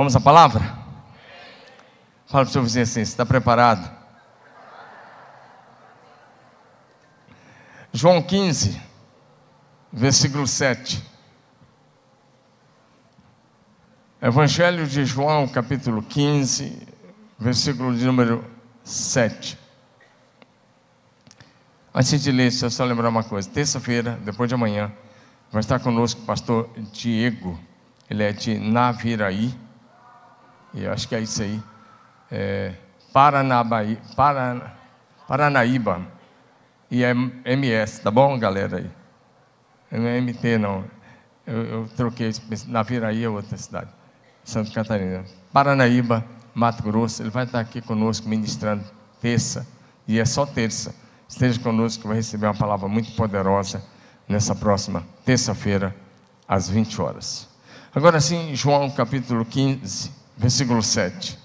Vamos à palavra? Fala para o seu vizinho assim: está preparado? João 15, versículo 7. Evangelho de João, capítulo 15, versículo de número 7. Antes de ler, deixa eu só lembrar uma coisa. Terça-feira, depois de amanhã, vai estar conosco o pastor Diego. Ele é de Naviraí. E acho que é isso aí. É, Paranabaí, Paran, Paranaíba. E é MS, tá bom, galera aí? Não é MT, não. Eu, eu troquei, Naviraí é outra cidade. Santa Catarina. Paranaíba, Mato Grosso. Ele vai estar aqui conosco ministrando terça. E é só terça esteja conosco vai receber uma palavra muito poderosa nessa próxima terça-feira, às 20 horas. Agora sim, João capítulo 15, versículo 7.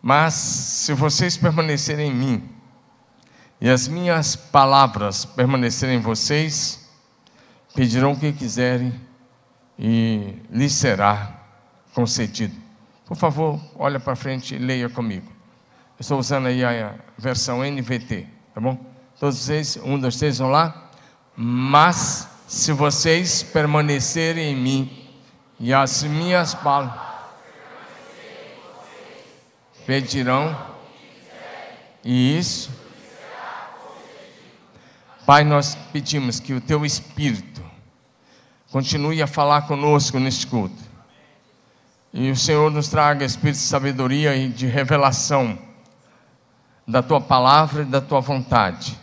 Mas se vocês permanecerem em mim, e as minhas palavras permanecerem em vocês, pedirão o que quiserem e lhes será concedido. Por favor, olha para frente e leia comigo. Estou usando aí a versão NVT, tá bom? Todos vocês, um, dois, três, vão lá. Mas se vocês permanecerem em mim e as minhas palavras pedirão e isso Pai, nós pedimos que o teu espírito continue a falar conosco neste culto. E o Senhor nos traga espírito de sabedoria e de revelação da tua palavra e da tua vontade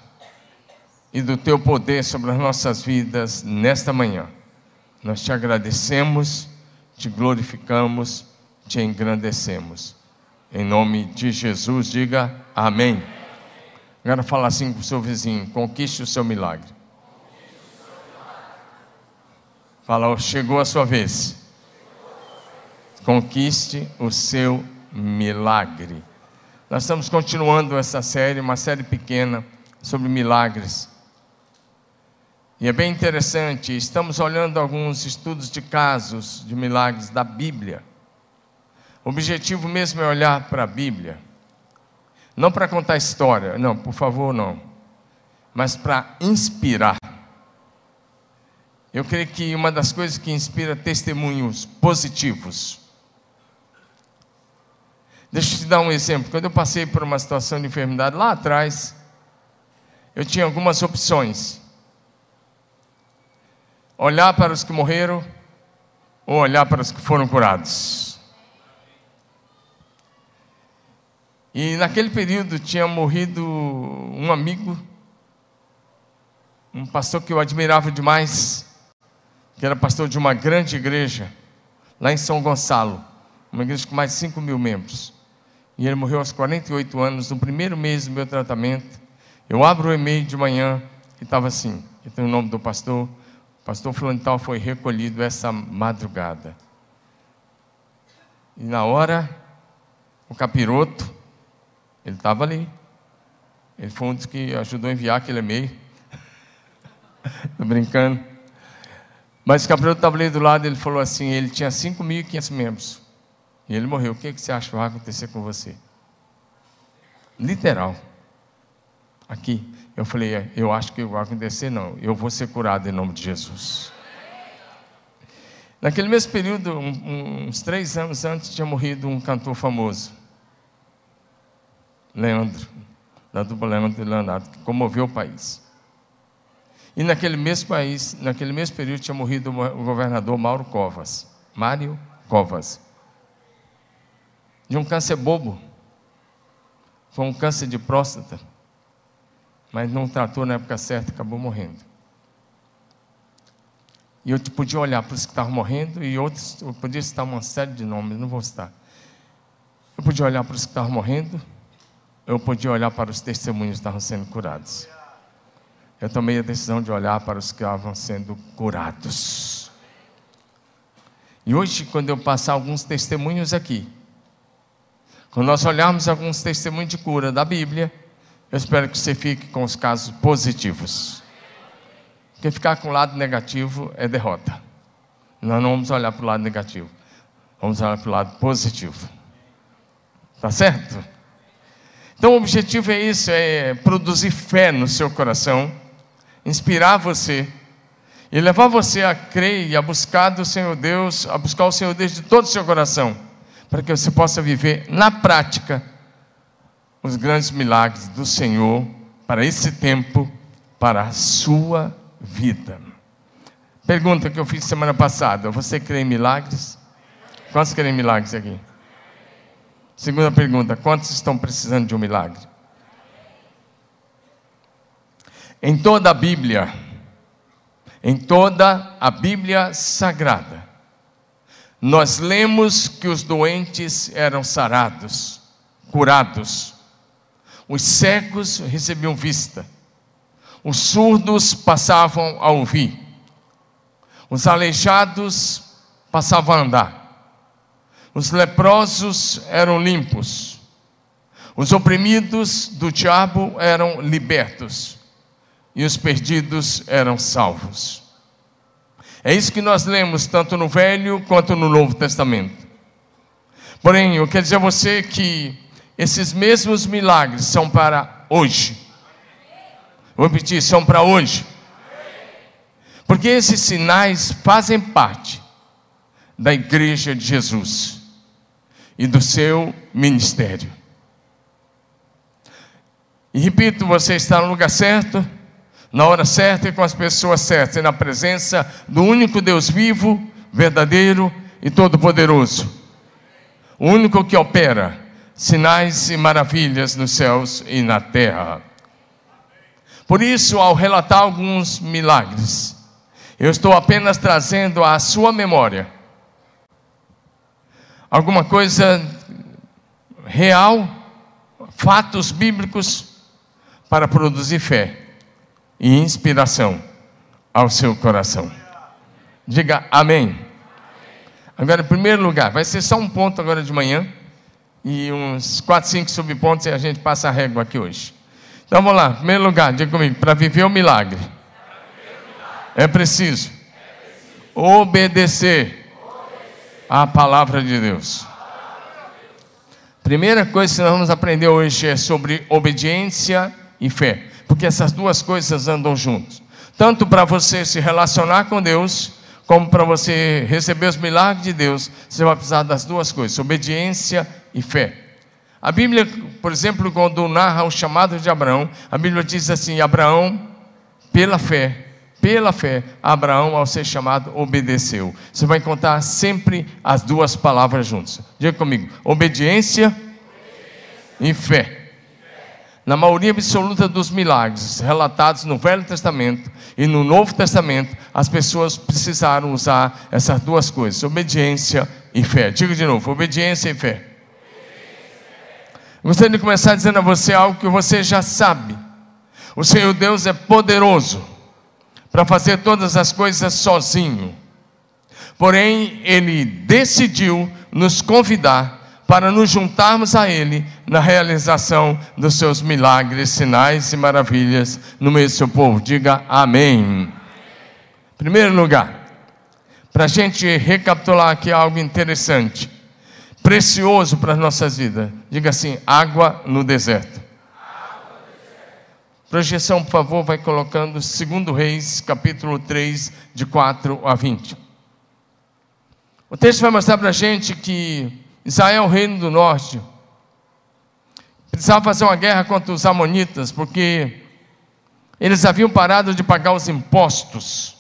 e do teu poder sobre as nossas vidas nesta manhã. Nós te agradecemos, te glorificamos, te engrandecemos. Em nome de Jesus, diga amém. Agora fala assim com o seu vizinho: conquiste o seu milagre. Fala, chegou a sua vez. Conquiste o seu milagre. Nós estamos continuando essa série, uma série pequena sobre milagres. E é bem interessante, estamos olhando alguns estudos de casos de milagres da Bíblia. O objetivo mesmo é olhar para a Bíblia, não para contar história, não, por favor, não, mas para inspirar. Eu creio que uma das coisas que inspira testemunhos positivos Deixa eu te dar um exemplo. Quando eu passei por uma situação de enfermidade lá atrás, eu tinha algumas opções: olhar para os que morreram ou olhar para os que foram curados. E naquele período tinha morrido um amigo, um pastor que eu admirava demais, que era pastor de uma grande igreja, lá em São Gonçalo, uma igreja com mais de 5 mil membros. E ele morreu aos 48 anos, no primeiro mês do meu tratamento. Eu abro o e-mail de manhã e estava assim: tenho o nome do pastor. O pastor fulano tal foi recolhido essa madrugada. E na hora, o capiroto, ele estava ali. Ele foi um dos que ajudou a enviar aquele e-mail. Estou brincando. Mas o capiroto estava ali do lado, ele falou assim: ele tinha 5.500 membros. E ele morreu. O que, que você acha que vai acontecer com você? Literal. Aqui. Eu falei, é, eu acho que vai acontecer, não. Eu vou ser curado em nome de Jesus. Naquele mesmo período, uns três anos antes, tinha morrido um cantor famoso. Leandro, da dupla Leandro e Leonardo, que comoveu o país. E naquele mesmo país, naquele mesmo período, tinha morrido o governador Mauro Covas. Mário Covas de um câncer bobo. Foi um câncer de próstata. Mas não tratou na época certa, acabou morrendo. E eu podia olhar para os que estavam morrendo e outros, eu podia citar uma série de nomes, não vou citar. Eu podia olhar para os que estavam morrendo, eu podia olhar para os testemunhos que estavam sendo curados. Eu tomei a decisão de olhar para os que estavam sendo curados. E hoje, quando eu passar alguns testemunhos aqui, quando nós olharmos alguns testemunhos de cura da Bíblia, eu espero que você fique com os casos positivos. Porque ficar com o lado negativo é derrota. Nós não vamos olhar para o lado negativo. Vamos olhar para o lado positivo. Tá certo? Então o objetivo é isso, é produzir fé no seu coração, inspirar você e levar você a crer e a buscar do Senhor Deus, a buscar o Senhor Deus de todo o seu coração, para que você possa viver na prática os grandes milagres do Senhor para esse tempo, para a sua vida. Pergunta que eu fiz semana passada: você crê em milagres? Quantos em milagres aqui? Segunda pergunta: quantos estão precisando de um milagre? Em toda a Bíblia, em toda a Bíblia Sagrada, nós lemos que os doentes eram sarados, curados, os cegos recebiam vista, os surdos passavam a ouvir, os aleijados passavam a andar, os leprosos eram limpos, os oprimidos do diabo eram libertos e os perdidos eram salvos. É isso que nós lemos tanto no Velho quanto no Novo Testamento. Porém, eu quero dizer a você que esses mesmos milagres são para hoje. Vou repetir, são para hoje. Porque esses sinais fazem parte da igreja de Jesus e do seu ministério. E repito, você está no lugar certo, na hora certa e com as pessoas certas, e na presença do único Deus vivo, verdadeiro e todo-poderoso. O único que opera sinais e maravilhas nos céus e na terra. Por isso, ao relatar alguns milagres, eu estou apenas trazendo à sua memória alguma coisa real, fatos bíblicos, para produzir fé e inspiração ao seu coração. Diga amém. Agora, em primeiro lugar, vai ser só um ponto agora de manhã e uns 4, 5 subpontos e a gente passa a régua aqui hoje. Então vamos lá, em primeiro lugar, diga comigo, para viver o milagre, é preciso obedecer à palavra de Deus. Primeira coisa que nós vamos aprender hoje é sobre obediência e fé, porque essas duas coisas andam juntos. Tanto para você se relacionar com Deus, como para você receber os milagres de Deus, você vai precisar das duas coisas: obediência e fé. A Bíblia, por exemplo, quando narra o chamado de Abraão, a Bíblia diz assim: Abraão, pela fé, pela fé, Abraão, ao ser chamado, obedeceu. Você vai encontrar sempre as duas palavras juntas. Diga comigo: obediência, obediência. e fé. Na maioria absoluta dos milagres relatados no Velho Testamento e no Novo Testamento, as pessoas precisaram usar essas duas coisas: obediência e fé. Diga de novo: obediência e fé. Gostaria de começar dizendo a você algo que você já sabe. O Senhor Deus é poderoso para fazer todas as coisas sozinho. Porém, Ele decidiu nos convidar para nos juntarmos a Ele na realização dos seus milagres, sinais e maravilhas no meio do seu povo. Diga amém. Primeiro lugar, para a gente recapitular aqui algo interessante precioso para as nossas vidas. Diga assim: água no deserto. Projeção, por favor, vai colocando 2 Reis, capítulo 3, de 4 a 20. O texto vai mostrar para a gente que Israel, o reino do norte, precisava fazer uma guerra contra os amonitas, porque eles haviam parado de pagar os impostos.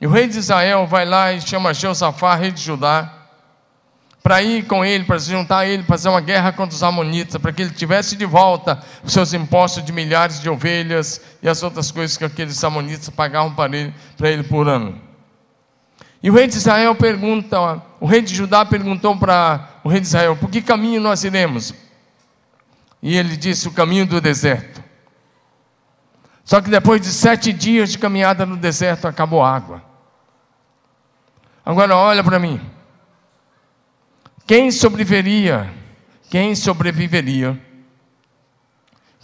E o rei de Israel vai lá e chama Jeosafá, rei de Judá, para ir com ele, para se juntar a ele, fazer uma guerra contra os amonitas, para que ele tivesse de volta os seus impostos de milhares de ovelhas e as outras coisas que aqueles amonitas pagavam para ele, para ele por ano. E o rei de Israel pergunta, o rei de Judá perguntou para o rei de Israel: por que caminho nós iremos? E ele disse: o caminho do deserto. Só que depois de sete dias de caminhada no deserto, acabou a água. Agora olha para mim. Quem sobreviveria? Quem sobreviveria?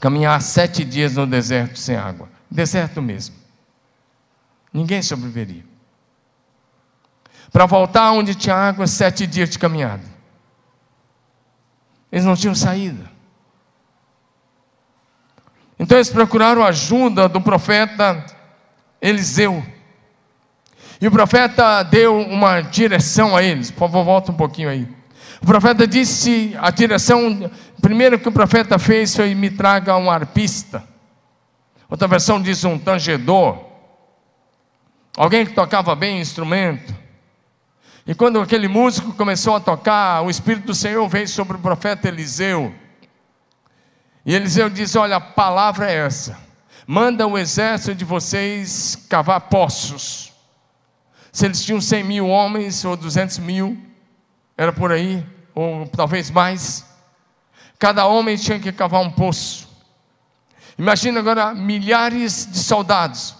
Caminhar sete dias no deserto sem água. Deserto mesmo. Ninguém sobreviveria. para voltar onde tinha água, sete dias de caminhada. Eles não tinham saída. Então eles procuraram ajuda do profeta Eliseu. E o profeta deu uma direção a eles. Por favor, volta um pouquinho aí. O profeta disse a direção, primeiro que o profeta fez foi me traga um arpista. Outra versão diz um tangedor. Alguém que tocava bem instrumento. E quando aquele músico começou a tocar, o Espírito do Senhor veio sobre o profeta Eliseu. E Eliseu diz: Olha, a palavra é essa. Manda o exército de vocês cavar poços. Se eles tinham 100 mil homens ou 200 mil, era por aí, ou talvez mais. Cada homem tinha que cavar um poço. Imagina agora milhares de soldados.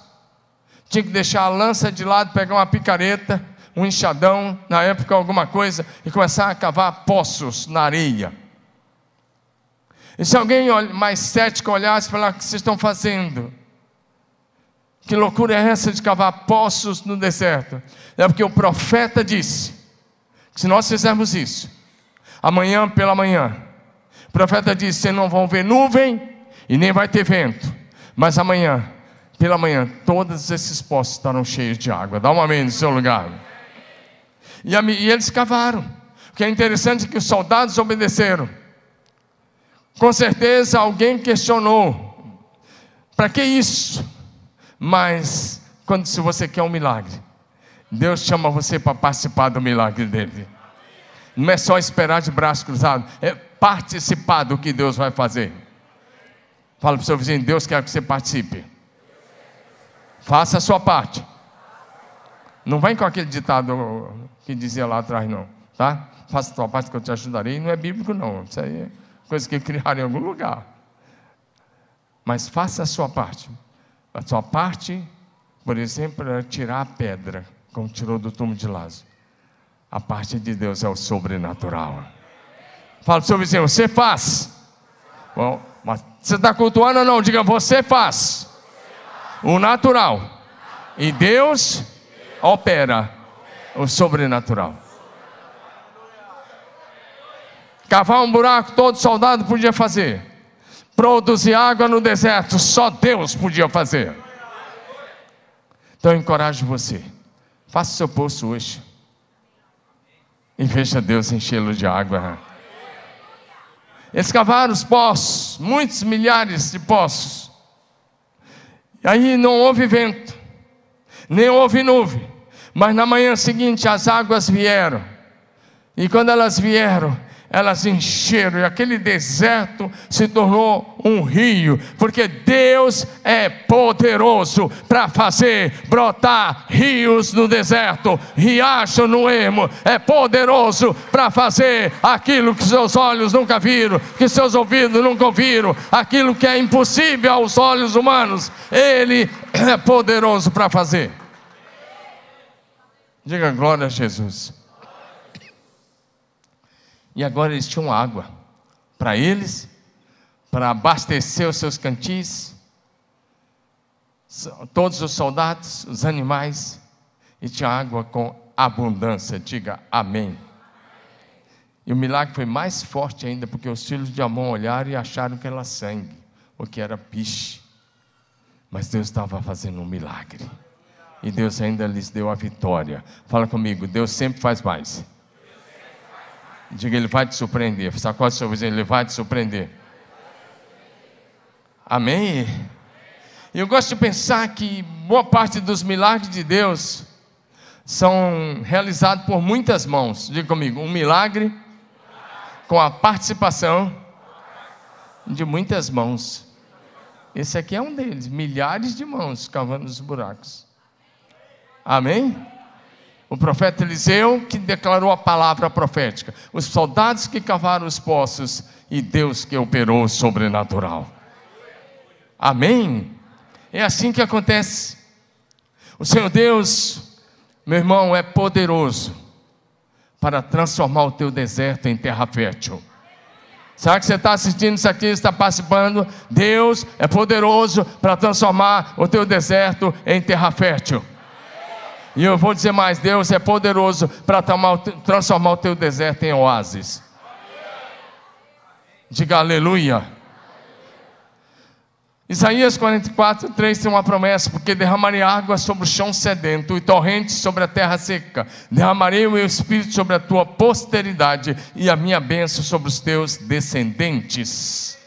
Tinha que deixar a lança de lado, pegar uma picareta, um enxadão, na época alguma coisa, e começar a cavar poços na areia. E se alguém mais cético olhasse e falar: O que vocês estão fazendo? Que loucura é essa de cavar poços no deserto? É porque o profeta disse: se nós fizermos isso, amanhã pela manhã, o profeta disse: vocês não vão ver nuvem e nem vai ter vento, mas amanhã, pela manhã, todos esses poços estarão cheios de água. Dá um amém no seu lugar. E, e eles cavaram. O que é interessante é que os soldados obedeceram. Com certeza alguém questionou: para que isso? Mas quando se você quer um milagre, Deus chama você para participar do milagre dele. Não é só esperar de braço cruzado, é participar do que Deus vai fazer. Fala para o seu vizinho: Deus quer que você participe. Faça a sua parte. Não vem com aquele ditado que dizia lá atrás, não. Tá? Faça a sua parte que eu te ajudarei. Não é bíblico, não. Isso aí é coisa que criaram em algum lugar. Mas faça a sua parte. A sua parte, por exemplo, é tirar a pedra, como tirou do túmulo de Lázaro. A parte de Deus é o sobrenatural. Fala para o seu vizinho, você faz. Bom, mas você está cultuando ou não? Diga, você faz. O natural. E Deus opera o sobrenatural. Cavar um buraco, todo soldado podia fazer. Produzir água no deserto, só Deus podia fazer. Então eu encorajo você. Faça o seu poço hoje. E veja Deus enchê-lo de água. Eles cavaram os poços, muitos milhares de poços. E aí não houve vento, nem houve nuvem. Mas na manhã seguinte as águas vieram. E quando elas vieram, elas encheram e aquele deserto se tornou um rio, porque Deus é poderoso para fazer brotar rios no deserto, riacho no ermo, é poderoso para fazer aquilo que seus olhos nunca viram, que seus ouvidos nunca ouviram, aquilo que é impossível aos olhos humanos, Ele é poderoso para fazer. Diga glória a Jesus. E agora eles tinham água para eles, para abastecer os seus cantis, todos os soldados, os animais, e tinha água com abundância. Diga amém. E o milagre foi mais forte ainda, porque os filhos de Amon olharam e acharam que era sangue, ou que era piche. Mas Deus estava fazendo um milagre. E Deus ainda lhes deu a vitória. Fala comigo, Deus sempre faz mais. Diga, Ele vai te surpreender. Sacode seu vizinho, Ele vai te surpreender. Amém? Eu gosto de pensar que boa parte dos milagres de Deus são realizados por muitas mãos. Diga comigo, um milagre com a participação de muitas mãos. Esse aqui é um deles, milhares de mãos cavando os buracos. Amém? O profeta Eliseu que declarou a palavra profética, os soldados que cavaram os poços e Deus que operou o sobrenatural. Amém? É assim que acontece. O Senhor Deus, meu irmão, é poderoso para transformar o teu deserto em terra fértil. Será que você está assistindo isso aqui, está participando? Deus é poderoso para transformar o teu deserto em terra fértil. E eu vou dizer mais: Deus é poderoso para transformar o teu deserto em oásis. Diga aleluia. Isaías 44, 3 tem uma promessa, porque derramarei água sobre o chão sedento e torrentes sobre a terra seca. Derramarei o meu espírito sobre a tua posteridade e a minha bênção sobre os teus descendentes.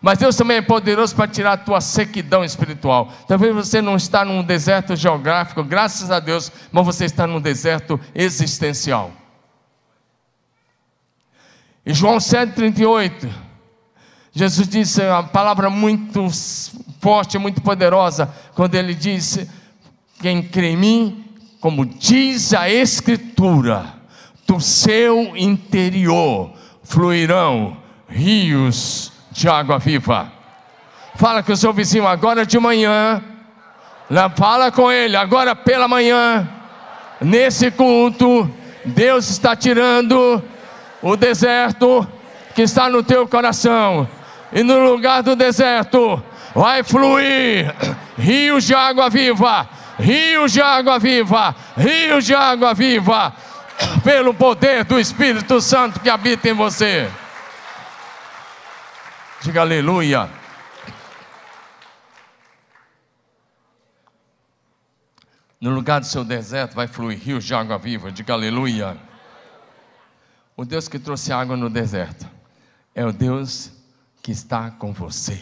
Mas Deus também é poderoso para tirar a tua sequidão espiritual. Talvez você não está num deserto geográfico, graças a Deus, mas você está num deserto existencial. E João 7,38 Jesus disse uma palavra muito forte, muito poderosa, quando ele disse: Quem crê em mim, como diz a Escritura, do seu interior fluirão rios de água viva. Fala com o seu vizinho agora de manhã. Fala com ele agora pela manhã. Nesse culto, Deus está tirando o deserto que está no teu coração e no lugar do deserto vai fluir rios de água viva, rios de água viva, rios de água viva, pelo poder do Espírito Santo que habita em você. Diga aleluia. No lugar do seu deserto vai fluir rios de água viva. Diga aleluia. O Deus que trouxe água no deserto é o Deus que está com você,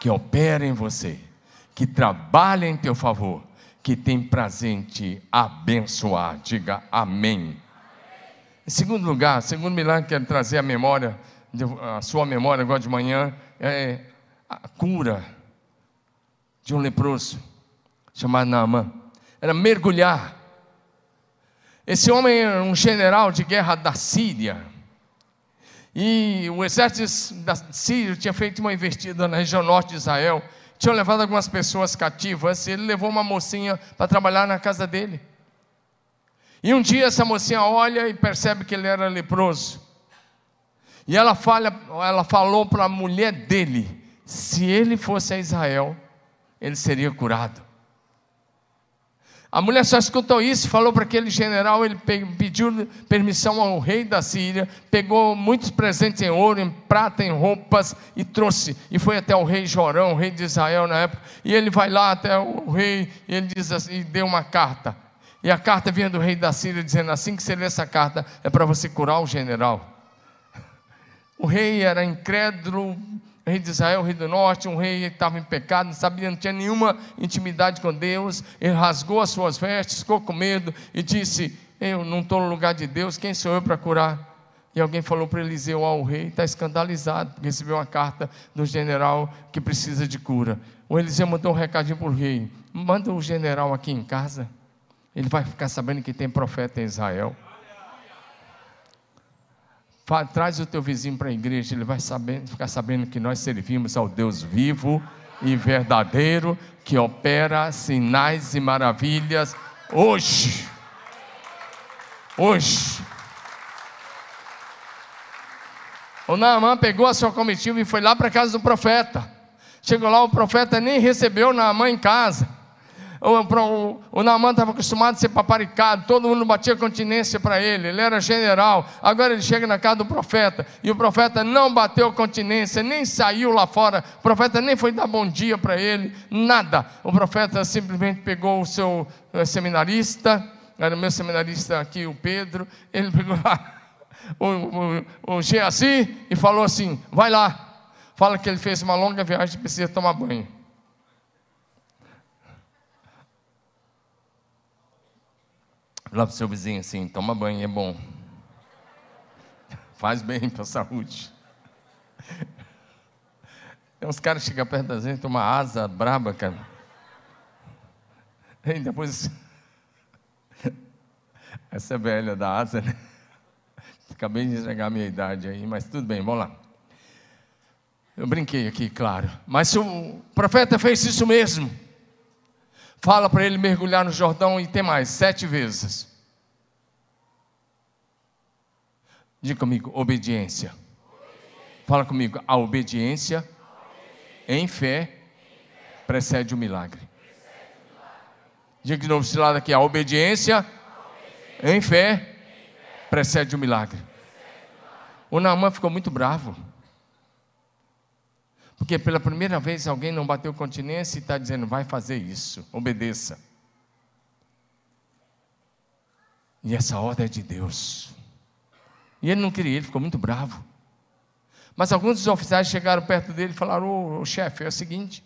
que opera em você, que trabalha em teu favor, que tem prazer em te abençoar. Diga amém. Em segundo lugar, segundo milagre, quero trazer a memória, a sua memória agora de manhã, é a cura de um leproso chamado Naamã. Era mergulhar. Esse homem era um general de guerra da Síria e o exército da Síria tinha feito uma investida na região norte de Israel, tinha levado algumas pessoas cativas, e ele levou uma mocinha para trabalhar na casa dele. E um dia essa mocinha olha e percebe que ele era leproso. E ela, fala, ela falou para a mulher dele: se ele fosse a Israel, ele seria curado. A mulher só escutou isso, falou para aquele general, ele pediu permissão ao rei da Síria, pegou muitos presentes em ouro, em prata, em roupas e trouxe. E foi até o rei Jorão, o rei de Israel na época. E ele vai lá até o rei e ele diz assim, deu uma carta. E a carta vinha do rei da Síria dizendo assim que você lê essa carta é para você curar o general. O rei era incrédulo, rei de Israel, rei do norte, um rei que estava em pecado, não sabia, não tinha nenhuma intimidade com Deus. Ele rasgou as suas vestes, ficou com medo e disse: Eu não estou no lugar de Deus, quem sou eu para curar? E alguém falou para Eliseu: oh, o rei está escandalizado, porque recebeu uma carta do general que precisa de cura. O Eliseu mandou um recadinho para o rei: Manda o general aqui em casa, ele vai ficar sabendo que tem profeta em Israel traz o teu vizinho para a igreja, ele vai ficar sabendo que nós servimos ao Deus vivo e verdadeiro, que opera sinais e maravilhas hoje. Hoje. O Naamã pegou a sua comitiva e foi lá para a casa do profeta. Chegou lá, o profeta nem recebeu Naamã em casa. O, o, Naaman estava acostumado a ser paparicado, todo mundo batia continência para ele, ele era general. Agora ele chega na casa do profeta e o profeta não bateu continência, nem saiu lá fora, o profeta nem foi dar bom dia para ele, nada. O profeta simplesmente pegou o seu eh, seminarista, era o meu seminarista aqui, o Pedro, ele pegou o, o, o e falou assim: vai lá, fala que ele fez uma longa viagem e precisa tomar banho. Lá para o seu vizinho assim, toma banho, é bom. Faz bem para a saúde. Tem uns caras que chegam perto da gente, uma asa braba, cara. E depois. Essa é velha da asa, né? Acabei de entregar a minha idade aí, mas tudo bem, vamos lá. Eu brinquei aqui, claro. Mas o profeta fez isso mesmo, Fala para ele mergulhar no Jordão e tem mais, sete vezes. Diga comigo, obediência. Fala comigo, a obediência em fé precede o milagre. Diga de novo esse lado aqui: a obediência, em fé precede o milagre. O Naamã ficou muito bravo. Porque pela primeira vez alguém não bateu continência e está dizendo, vai fazer isso, obedeça. E essa ordem é de Deus. E ele não queria, ele ficou muito bravo. Mas alguns dos oficiais chegaram perto dele e falaram: Ô, chefe, é o seguinte,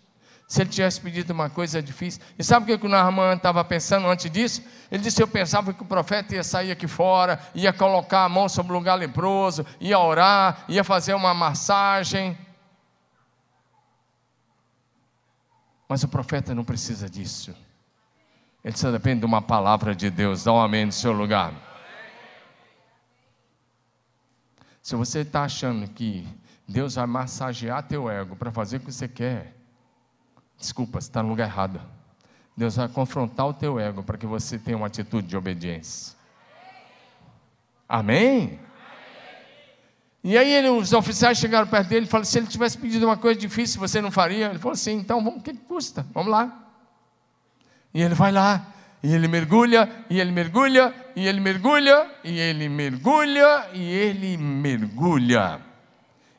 se ele tivesse pedido uma coisa difícil. E sabe o que o Naaman estava pensando antes disso? Ele disse: Eu pensava que o profeta ia sair aqui fora, ia colocar a mão sobre o lugar leproso, ia orar, ia fazer uma massagem. Mas o profeta não precisa disso. Ele só depende de uma palavra de Deus. Dá um amém no seu lugar. Se você está achando que Deus vai massagear teu ego para fazer o que você quer, desculpa, você está no lugar errado. Deus vai confrontar o teu ego para que você tenha uma atitude de obediência. Amém? E aí ele, os oficiais chegaram perto dele e falaram: se ele tivesse pedido uma coisa difícil, você não faria? Ele falou assim: então o que custa? Vamos lá. E ele vai lá, e ele mergulha, e ele mergulha, e ele mergulha, e ele mergulha, e ele mergulha.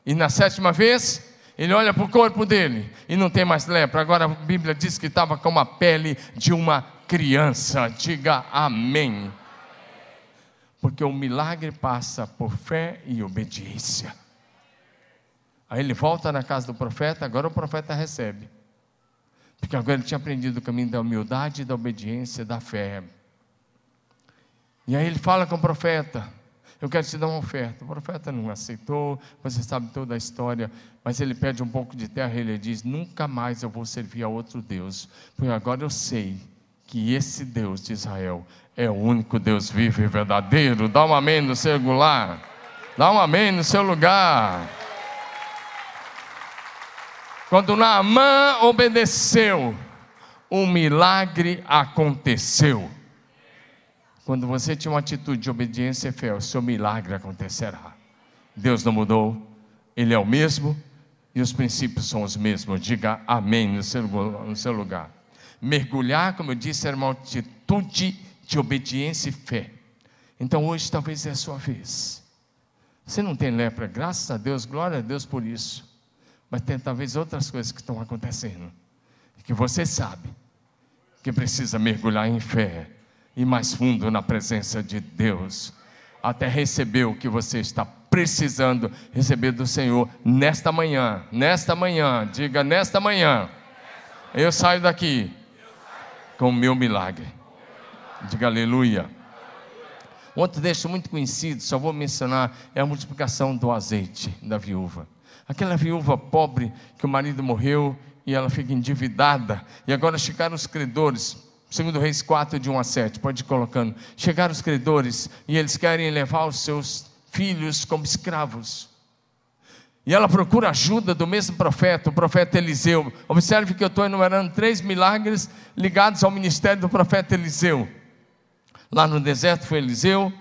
E na sétima vez, ele olha para o corpo dele e não tem mais lepra. Agora a Bíblia diz que estava com a pele de uma criança. Diga amém. Porque o milagre passa por fé e obediência. Aí ele volta na casa do profeta, agora o profeta recebe. Porque agora ele tinha aprendido o caminho da humildade, da obediência, da fé. E aí ele fala com o profeta: Eu quero te dar uma oferta. O profeta não aceitou, você sabe toda a história, mas ele pede um pouco de terra e ele diz: Nunca mais eu vou servir a outro Deus, porque agora eu sei que esse Deus de Israel é o único Deus vivo e verdadeiro. Dá um amém no seu lugar. Dá um amém no seu lugar. Quando Naamã obedeceu, o milagre aconteceu. Quando você tinha uma atitude de obediência o seu milagre acontecerá. Deus não mudou, Ele é o mesmo e os princípios são os mesmos. Diga amém no seu, no seu lugar. Mergulhar, como eu disse, era uma atitude de obediência e fé. Então hoje talvez é a sua vez. Você não tem lepra, graças a Deus, glória a Deus por isso. Mas tem talvez outras coisas que estão acontecendo. Que você sabe que precisa mergulhar em fé e mais fundo na presença de Deus. Até receber o que você está precisando receber do Senhor nesta manhã. Nesta manhã, diga nesta manhã. Eu saio daqui com o meu milagre. Diga aleluia. Outro texto muito conhecido, só vou mencionar, é a multiplicação do azeite da viúva. Aquela viúva pobre que o marido morreu e ela fica endividada. E agora chegaram os credores, segundo Reis 4, de 1 a 7, pode ir colocando. Chegaram os credores e eles querem levar os seus filhos como escravos. E ela procura ajuda do mesmo profeta, o profeta Eliseu. Observe que eu estou enumerando três milagres ligados ao ministério do profeta Eliseu. Lá no deserto foi Eliseu,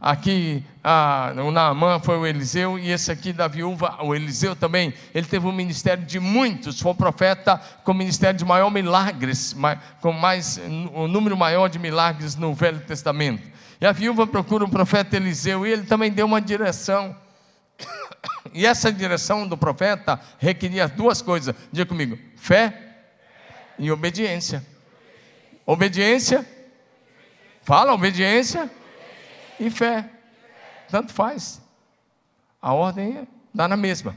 aqui ah, o Naamã foi o Eliseu, e esse aqui da viúva, o Eliseu também, ele teve um ministério de muitos, foi o profeta com ministério de maior milagres, com mais, um número maior de milagres no Velho Testamento. E a viúva procura o profeta Eliseu, e ele também deu uma direção. E essa direção do profeta requeria duas coisas, diga comigo: fé e obediência. Obediência Fala obediência e fé. Tanto faz. A ordem dá na mesma.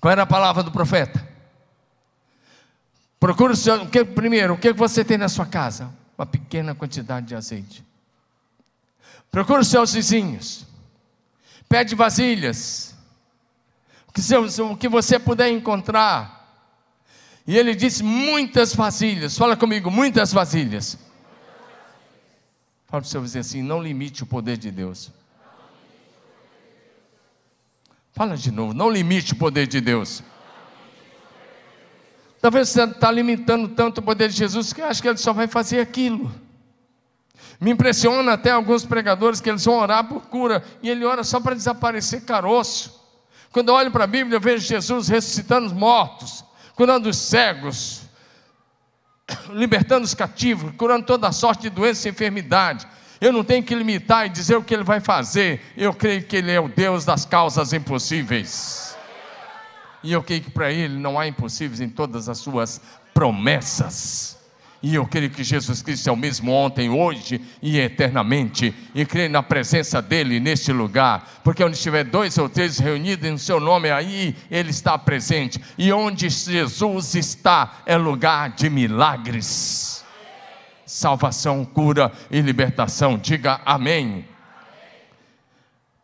Qual era a palavra do profeta? Procura o seu, o que, primeiro, o que você tem na sua casa? Uma pequena quantidade de azeite. Procura os seus vizinhos. Pede vasilhas. O que, você puder encontrar e ele disse: muitas vasilhas. Fala comigo, muitas vasilhas. Fala para o seu vizinho assim: não limite o poder de Deus. Fala de novo, não limite o poder de Deus. Talvez você está limitando tanto o poder de Jesus que acha que ele só vai fazer aquilo. Me impressiona até alguns pregadores que eles vão orar por cura e ele ora só para desaparecer caroço. Quando eu olho para a Bíblia, eu vejo Jesus ressuscitando os mortos, curando os cegos, libertando os cativos, curando toda sorte de doença e enfermidade. Eu não tenho que limitar e dizer o que Ele vai fazer. Eu creio que Ele é o Deus das causas impossíveis. E eu creio que para Ele não há impossíveis em todas as suas promessas. E eu creio que Jesus Cristo é o mesmo ontem, hoje e eternamente. E creio na presença dEle neste lugar. Porque onde estiver dois ou três reunidos em seu nome, aí Ele está presente. E onde Jesus está é lugar de milagres. Salvação, cura e libertação. Diga amém.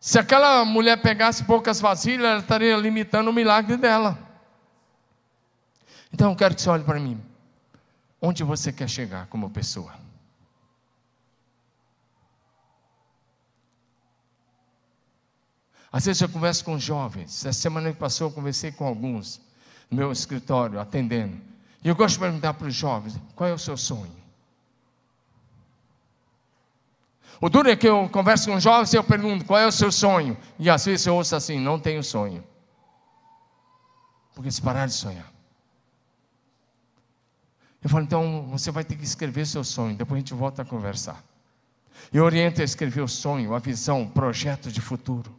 Se aquela mulher pegasse poucas vasilhas, ela estaria limitando o milagre dela. Então eu quero que você olhe para mim. Onde você quer chegar como pessoa? Às vezes eu converso com jovens. Essa semana que passou, eu conversei com alguns no meu escritório, atendendo. E eu gosto de perguntar para os jovens: qual é o seu sonho? O duro é que eu converso com jovens e eu pergunto: qual é o seu sonho? E às vezes eu ouço assim: não tenho sonho. Porque se parar de sonhar. Eu falo, então você vai ter que escrever seu sonho, depois a gente volta a conversar. Eu oriento a escrever o sonho, a visão, o projeto de futuro.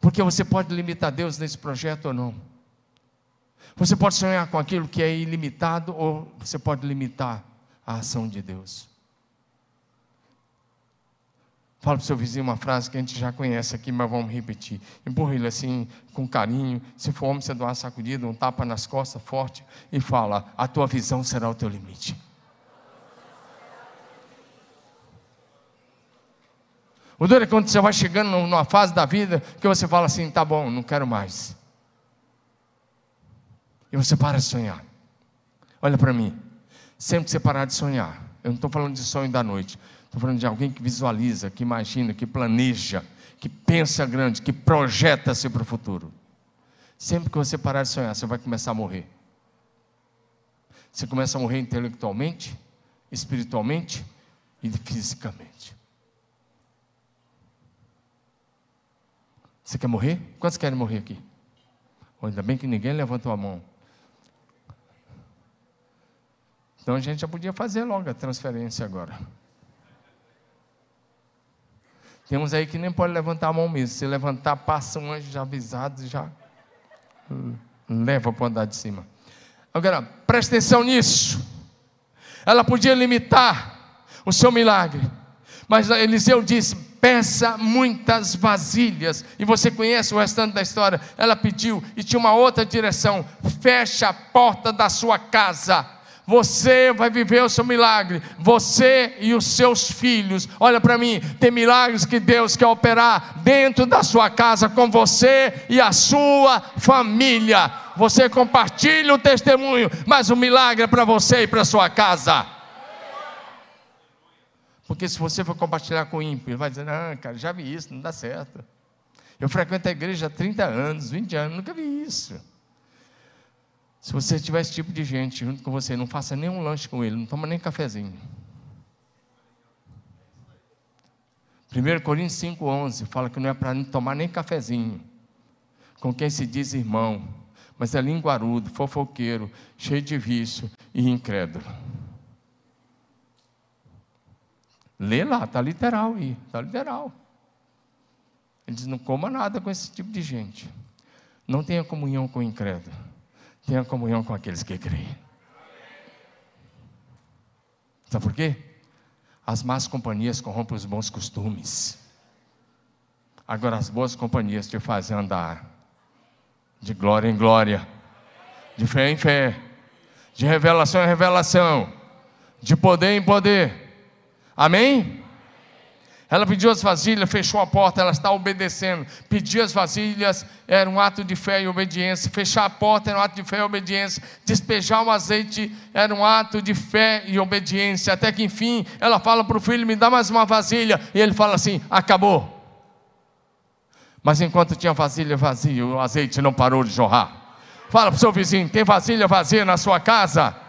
Porque você pode limitar Deus nesse projeto ou não. Você pode sonhar com aquilo que é ilimitado ou você pode limitar a ação de Deus. Fala para o seu vizinho uma frase que a gente já conhece aqui, mas vamos repetir. Empurra ele assim, com carinho. Se for homem, você dá uma sacudida, um tapa nas costas forte e fala: A tua visão será o teu limite. O duro é quando você vai chegando numa fase da vida que você fala assim: Tá bom, não quero mais. E você para de sonhar. Olha para mim. Sempre que você parar de sonhar, eu não estou falando de sonho da noite. Estou falando de alguém que visualiza, que imagina, que planeja, que pensa grande, que projeta-se para o futuro. Sempre que você parar de sonhar, você vai começar a morrer. Você começa a morrer intelectualmente, espiritualmente e fisicamente. Você quer morrer? Quantos querem morrer aqui? Ainda bem que ninguém levantou a mão. Então a gente já podia fazer logo a transferência agora. Tem uns aí que nem pode levantar a mão mesmo. Se levantar, passa um anjo avisado e já leva para andar de cima. Agora, presta atenção nisso. Ela podia limitar o seu milagre. Mas Eliseu disse: peça muitas vasilhas. E você conhece o restante da história. Ela pediu e tinha uma outra direção: fecha a porta da sua casa você vai viver o seu milagre, você e os seus filhos. Olha para mim, tem milagres que Deus quer operar dentro da sua casa com você e a sua família. Você compartilha o testemunho, mas o milagre é para você e para sua casa. Porque se você for compartilhar com o ímpio, ele vai dizer: Não, cara, já vi isso, não dá certo. Eu frequento a igreja há 30 anos, 20 anos, nunca vi isso. Se você tiver esse tipo de gente junto com você, não faça nenhum lanche com ele, não toma nem cafezinho. 1 Coríntios 5,11 fala que não é para tomar nem cafezinho com quem se diz irmão, mas é linguarudo, fofoqueiro, cheio de vício e incrédulo. Lê lá, está literal aí, está literal. Ele diz: não coma nada com esse tipo de gente. Não tenha comunhão com o incrédulo. Tenha comunhão com aqueles que creem. Sabe por quê? As más companhias corrompem os bons costumes. Agora, as boas companhias te fazem andar de glória em glória, de fé em fé, de revelação em revelação, de poder em poder. Amém? Ela pediu as vasilhas, fechou a porta, ela está obedecendo. Pedir as vasilhas era um ato de fé e obediência. Fechar a porta era um ato de fé e obediência. Despejar o azeite era um ato de fé e obediência. Até que enfim, ela fala para o filho: me dá mais uma vasilha. E ele fala assim: acabou. Mas enquanto tinha vasilha vazia, o azeite não parou de jorrar. Fala para o seu vizinho: tem vasilha vazia na sua casa?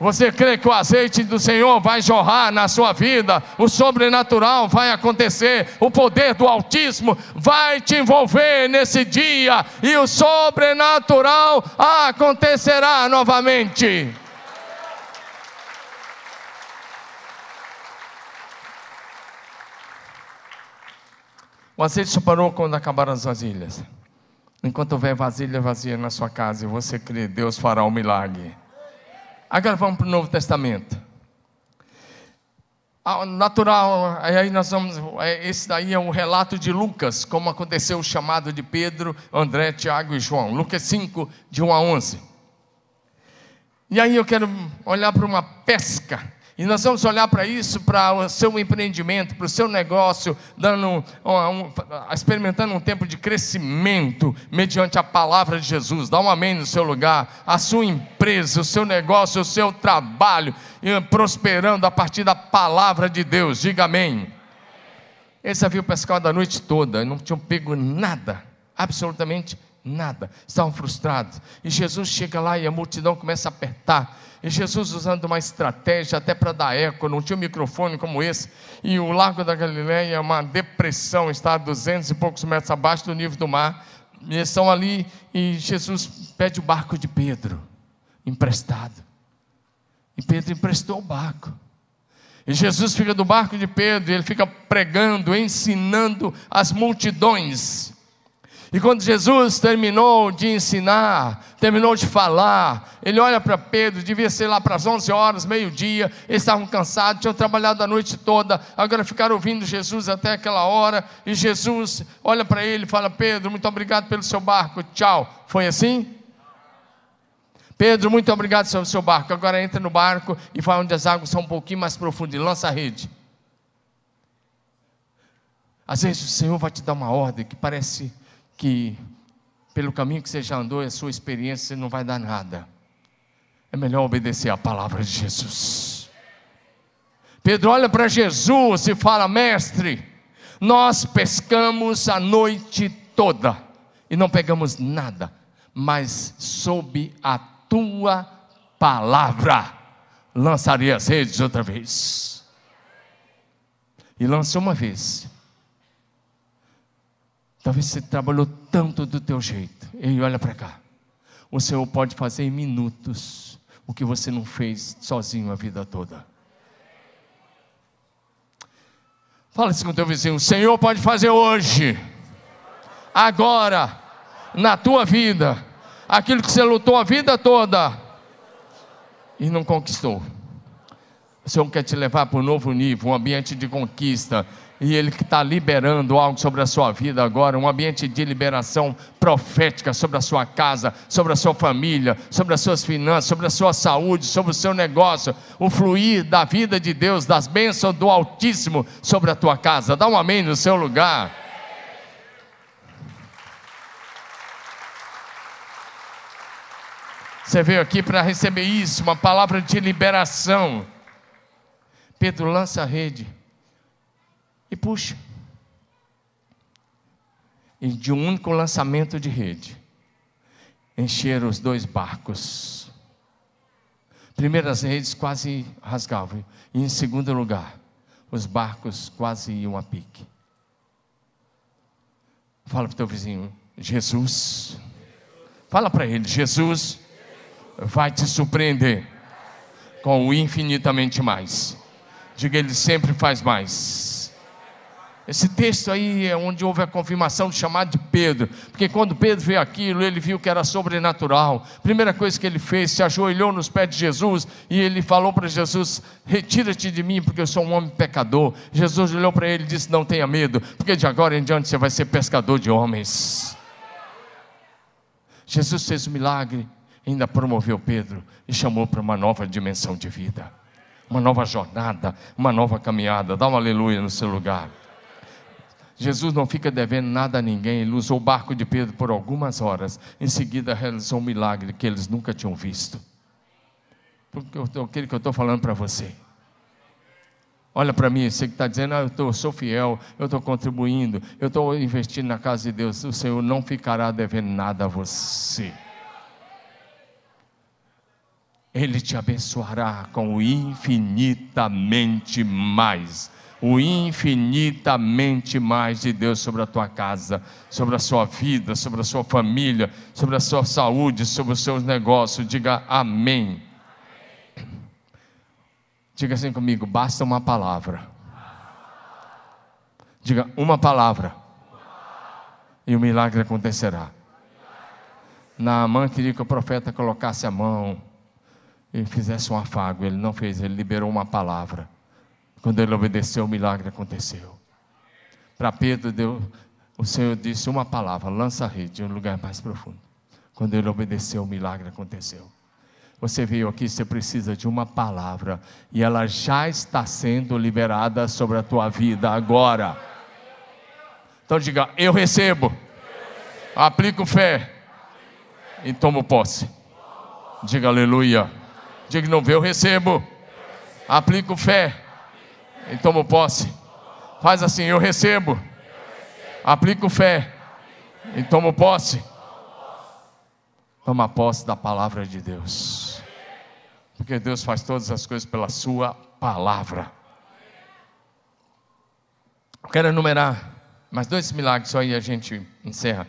Você crê que o azeite do Senhor vai jorrar na sua vida, o sobrenatural vai acontecer, o poder do Altíssimo vai te envolver nesse dia e o sobrenatural acontecerá novamente. O azeite só parou quando acabaram as vasilhas. Enquanto houver vasilha vazia na sua casa e você crê, Deus fará o um milagre. Agora vamos para o Novo Testamento. Natural, aí nós vamos. É, esse daí é o relato de Lucas, como aconteceu o chamado de Pedro, André, Tiago e João. Lucas 5, de 1 a 11. E aí eu quero olhar para uma pesca e nós vamos olhar para isso, para o seu empreendimento, para o seu negócio, dando um, experimentando um tempo de crescimento mediante a palavra de Jesus. Dá um amém no seu lugar. A sua empresa, o seu negócio, o seu trabalho, prosperando a partir da palavra de Deus. Diga amém. Eles haviam pescado a noite toda, não tinham pego nada, absolutamente nada. Estavam frustrados. E Jesus chega lá e a multidão começa a apertar e Jesus usando uma estratégia até para dar eco, não tinha um microfone como esse. E o Lago da Galileia é uma depressão, está a duzentos e poucos metros abaixo do nível do mar. E eles estão ali e Jesus pede o barco de Pedro, emprestado. E Pedro emprestou o barco. E Jesus fica do barco de Pedro, e ele fica pregando, ensinando as multidões. E quando Jesus terminou de ensinar, terminou de falar, ele olha para Pedro, devia ser lá para as 11 horas, meio-dia, eles estavam cansados, tinham trabalhado a noite toda, agora ficaram ouvindo Jesus até aquela hora, e Jesus olha para ele e fala: Pedro, muito obrigado pelo seu barco, tchau. Foi assim? Pedro, muito obrigado pelo seu barco, agora entra no barco e vai onde as águas são um pouquinho mais profundas lança a rede. Às vezes o Senhor vai te dar uma ordem que parece que pelo caminho que você já andou e a sua experiência, não vai dar nada. É melhor obedecer a palavra de Jesus. Pedro olha para Jesus e fala: Mestre, nós pescamos a noite toda e não pegamos nada, mas sob a tua palavra lançarei as redes outra vez. E lançou uma vez. Talvez você trabalhou tanto do teu jeito. E olha para cá. O Senhor pode fazer em minutos o que você não fez sozinho a vida toda. Fala assim com o teu vizinho: o Senhor pode fazer hoje, agora, na tua vida, aquilo que você lutou a vida toda e não conquistou. O Senhor quer te levar para um novo nível, um ambiente de conquista, e Ele está liberando algo sobre a sua vida agora, um ambiente de liberação profética sobre a sua casa, sobre a sua família, sobre as suas finanças, sobre a sua saúde, sobre o seu negócio, o fluir da vida de Deus, das bênçãos do Altíssimo sobre a tua casa. Dá um amém no seu lugar. Você veio aqui para receber isso, uma palavra de liberação. Pedro lança a rede e puxa. E de um único lançamento de rede, encheram os dois barcos. Primeiro, as redes quase rasgavam, e em segundo lugar, os barcos quase iam a pique. Fala para o teu vizinho, Jesus. Fala para ele, Jesus vai te surpreender com o infinitamente mais. Diga, ele sempre faz mais. Esse texto aí é onde houve a confirmação do chamado de Pedro, porque quando Pedro viu aquilo, ele viu que era sobrenatural. Primeira coisa que ele fez, se ajoelhou nos pés de Jesus e ele falou para Jesus: Retira-te de mim, porque eu sou um homem pecador. Jesus olhou para ele e disse: Não tenha medo, porque de agora em diante você vai ser pescador de homens. Jesus fez o um milagre, ainda promoveu Pedro e chamou para uma nova dimensão de vida, uma nova jornada, uma nova caminhada. Dá um aleluia no seu lugar. Jesus não fica devendo nada a ninguém, ele usou o barco de Pedro por algumas horas, em seguida realizou um milagre que eles nunca tinham visto. Aquilo que eu estou falando para você. Olha para mim, você que está dizendo, ah, eu tô, sou fiel, eu estou contribuindo, eu estou investindo na casa de Deus, o Senhor não ficará devendo nada a você. Ele te abençoará com infinitamente mais. O infinitamente mais de Deus sobre a tua casa, sobre a sua vida, sobre a sua família, sobre a sua saúde, sobre os seus negócios. Diga amém. Diga assim comigo: basta uma palavra. Diga uma palavra. E o milagre acontecerá. Naamã queria que o profeta colocasse a mão e fizesse um afago. Ele não fez, ele liberou uma palavra. Quando ele obedeceu, o milagre aconteceu. Para Pedro, Deus, o Senhor disse uma palavra: lança a rede em um lugar mais profundo. Quando ele obedeceu, o milagre aconteceu. Você veio aqui, você precisa de uma palavra, e ela já está sendo liberada sobre a tua vida agora. Então diga: Eu recebo, aplico fé e tomo posse. Diga aleluia. Diga não vê, eu recebo, aplico fé e tomo posse. Faz assim: Eu recebo, aplico fé e tomo posse. Toma posse da palavra de Deus. Porque Deus faz todas as coisas pela Sua palavra. Eu quero enumerar mais dois milagres, só aí a gente encerra.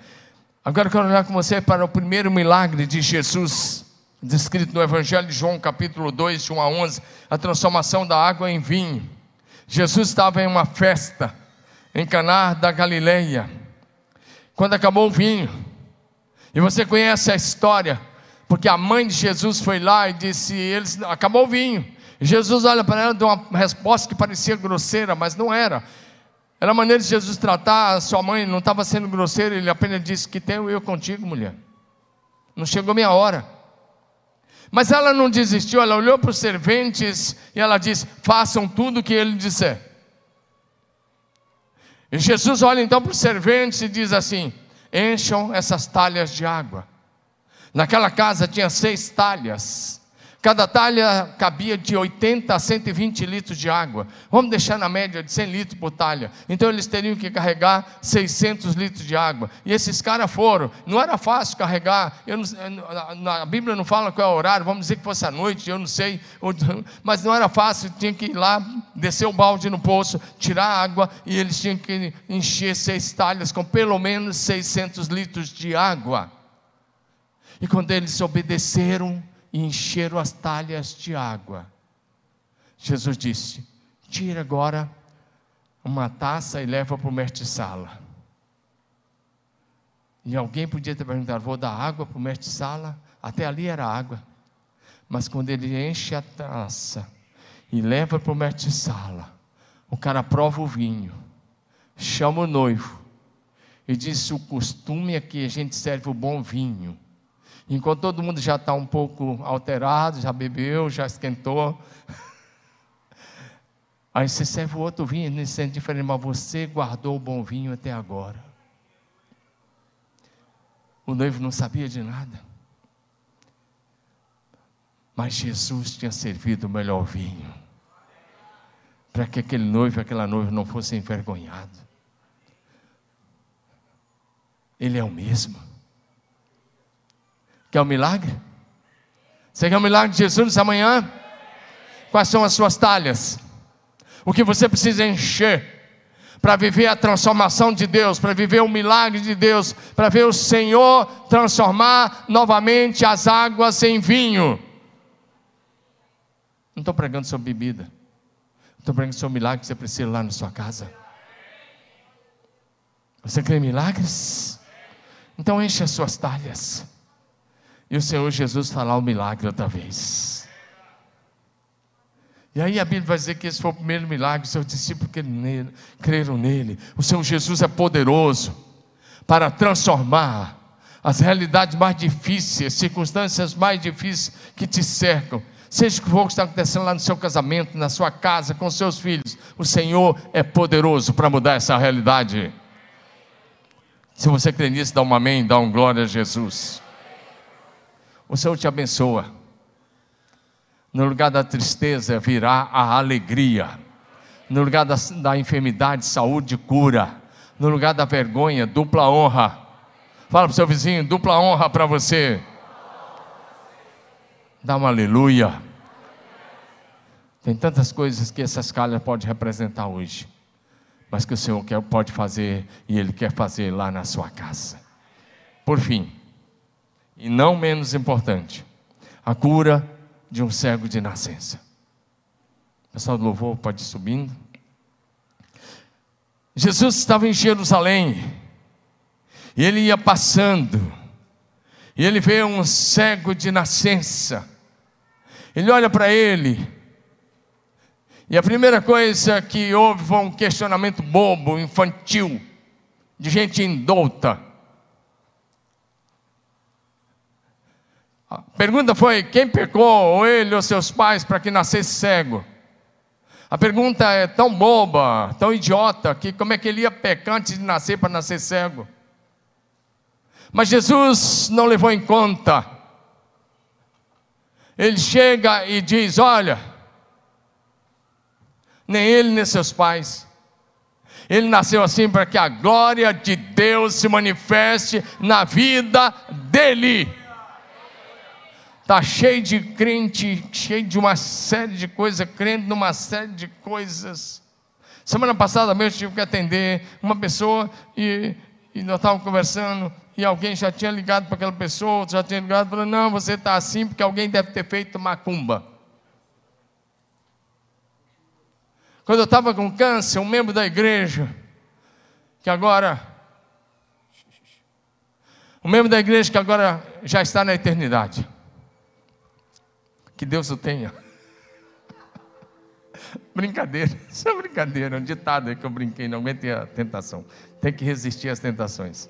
Agora eu quero olhar com você para o primeiro milagre de Jesus, descrito no Evangelho de João, capítulo 2, de 1 a 11, a transformação da água em vinho. Jesus estava em uma festa em Caná da Galileia. Quando acabou o vinho, e você conhece a história, porque a mãe de Jesus foi lá e disse: eles, acabou o vinho. E Jesus olha para ela, deu uma resposta que parecia grosseira, mas não era. Era a maneira de Jesus tratar a sua mãe, não estava sendo grosseiro, ele apenas disse: Que tenho eu contigo, mulher. Não chegou minha hora. Mas ela não desistiu, ela olhou para os serventes e ela disse: Façam tudo o que ele disser. E Jesus olha então para os serventes e diz assim: Encham essas talhas de água. Naquela casa tinha seis talhas. Cada talha cabia de 80 a 120 litros de água. Vamos deixar na média de 100 litros por talha. Então eles teriam que carregar 600 litros de água. E esses caras foram. Não era fácil carregar. Não, a Bíblia não fala qual é o horário. Vamos dizer que fosse à noite, eu não sei. Mas não era fácil. Tinha que ir lá, descer o balde no poço, tirar a água. E eles tinham que encher seis talhas com pelo menos 600 litros de água. E quando eles obedeceram, e encheram as talhas de água. Jesus disse: Tira agora uma taça e leva para o mestre Sala. E alguém podia ter perguntado: Vou dar água para o mestre Sala? Até ali era água. Mas quando ele enche a taça e leva para o mestre Sala, o cara prova o vinho, chama o noivo e diz: O costume é que a gente serve o bom vinho Enquanto todo mundo já está um pouco alterado, já bebeu, já esquentou. Aí você serve o outro vinho, não sente diferente, mas você guardou o bom vinho até agora. O noivo não sabia de nada. Mas Jesus tinha servido o melhor vinho. Para que aquele noivo e aquela noiva não fossem envergonhados. Ele é o mesmo. Quer um milagre? Você quer um milagre de Jesus nessa manhã? Quais são as suas talhas? O que você precisa encher para viver a transformação de Deus, para viver o milagre de Deus, para ver o Senhor transformar novamente as águas em vinho. Não estou pregando sobre bebida, estou pregando sobre milagre que você precisa lá na sua casa. Você crê em milagres? Então enche as suas talhas e o Senhor Jesus falar o milagre outra vez. E aí a Bíblia vai dizer que esse foi o primeiro milagre, seus discípulos creram nele. O Senhor Jesus é poderoso para transformar as realidades mais difíceis, as circunstâncias mais difíceis que te cercam. Seja o que for que está acontecendo lá no seu casamento, na sua casa, com seus filhos, o Senhor é poderoso para mudar essa realidade. Se você crê nisso, dá um amém, dá um glória a Jesus. O Senhor te abençoa. No lugar da tristeza virá a alegria. No lugar da, da enfermidade, saúde, cura. No lugar da vergonha, dupla honra. Fala para o seu vizinho, dupla honra para você. Dá uma aleluia. Tem tantas coisas que essa escala pode representar hoje, mas que o Senhor quer, pode fazer e Ele quer fazer lá na sua casa. Por fim, e não menos importante, a cura de um cego de nascença. O pessoal do louvor pode ir subindo. Jesus estava em Jerusalém, e ele ia passando, e ele vê um cego de nascença. Ele olha para ele, e a primeira coisa que houve foi um questionamento bobo, infantil, de gente indouta. A pergunta foi: quem pecou, ou ele ou seus pais, para que nascesse cego? A pergunta é tão boba, tão idiota, que como é que ele ia pecar antes de nascer para nascer cego? Mas Jesus não levou em conta. Ele chega e diz: Olha, nem ele nem seus pais. Ele nasceu assim para que a glória de Deus se manifeste na vida dele. Está cheio de crente, cheio de uma série de coisas, crente numa série de coisas. Semana passada mesmo eu tive que atender uma pessoa e, e nós estávamos conversando e alguém já tinha ligado para aquela pessoa, já tinha ligado falou, não, você está assim porque alguém deve ter feito macumba. Quando eu estava com câncer, um membro da igreja, que agora, um membro da igreja que agora já está na eternidade, que Deus o tenha. Brincadeira, isso é brincadeira, um ditado aí que eu brinquei, não aguentei a tentação. Tem que resistir às tentações.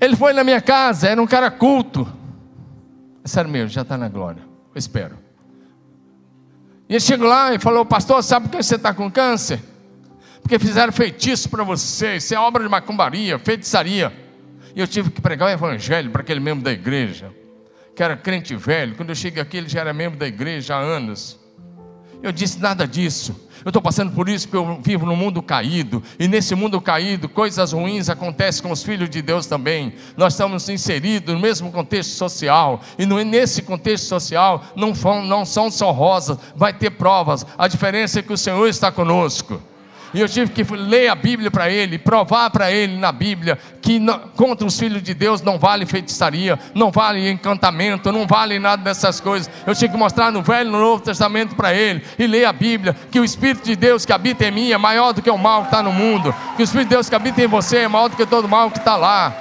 Ele foi na minha casa, era um cara culto. É sério mesmo, já está na glória. Eu espero. E ele chegou lá e falou: Pastor, sabe por que você está com câncer? Porque fizeram feitiço para você, isso é obra de macumbaria, feitiçaria. E eu tive que pregar o evangelho para aquele membro da igreja que era crente velho, quando eu cheguei aqui, ele já era membro da igreja há anos. Eu disse nada disso. Eu estou passando por isso porque eu vivo num mundo caído. E nesse mundo caído, coisas ruins acontecem com os filhos de Deus também. Nós estamos inseridos no mesmo contexto social. E nesse contexto social não, não são só rosas, vai ter provas. A diferença é que o Senhor está conosco. E eu tive que ler a Bíblia para ele, provar para ele na Bíblia que não, contra os filhos de Deus não vale feitiçaria, não vale encantamento, não vale nada dessas coisas. Eu tive que mostrar no Velho e no Novo Testamento para ele e ler a Bíblia que o Espírito de Deus que habita em mim é maior do que o mal que está no mundo, que o Espírito de Deus que habita em você é maior do que todo mal que está lá.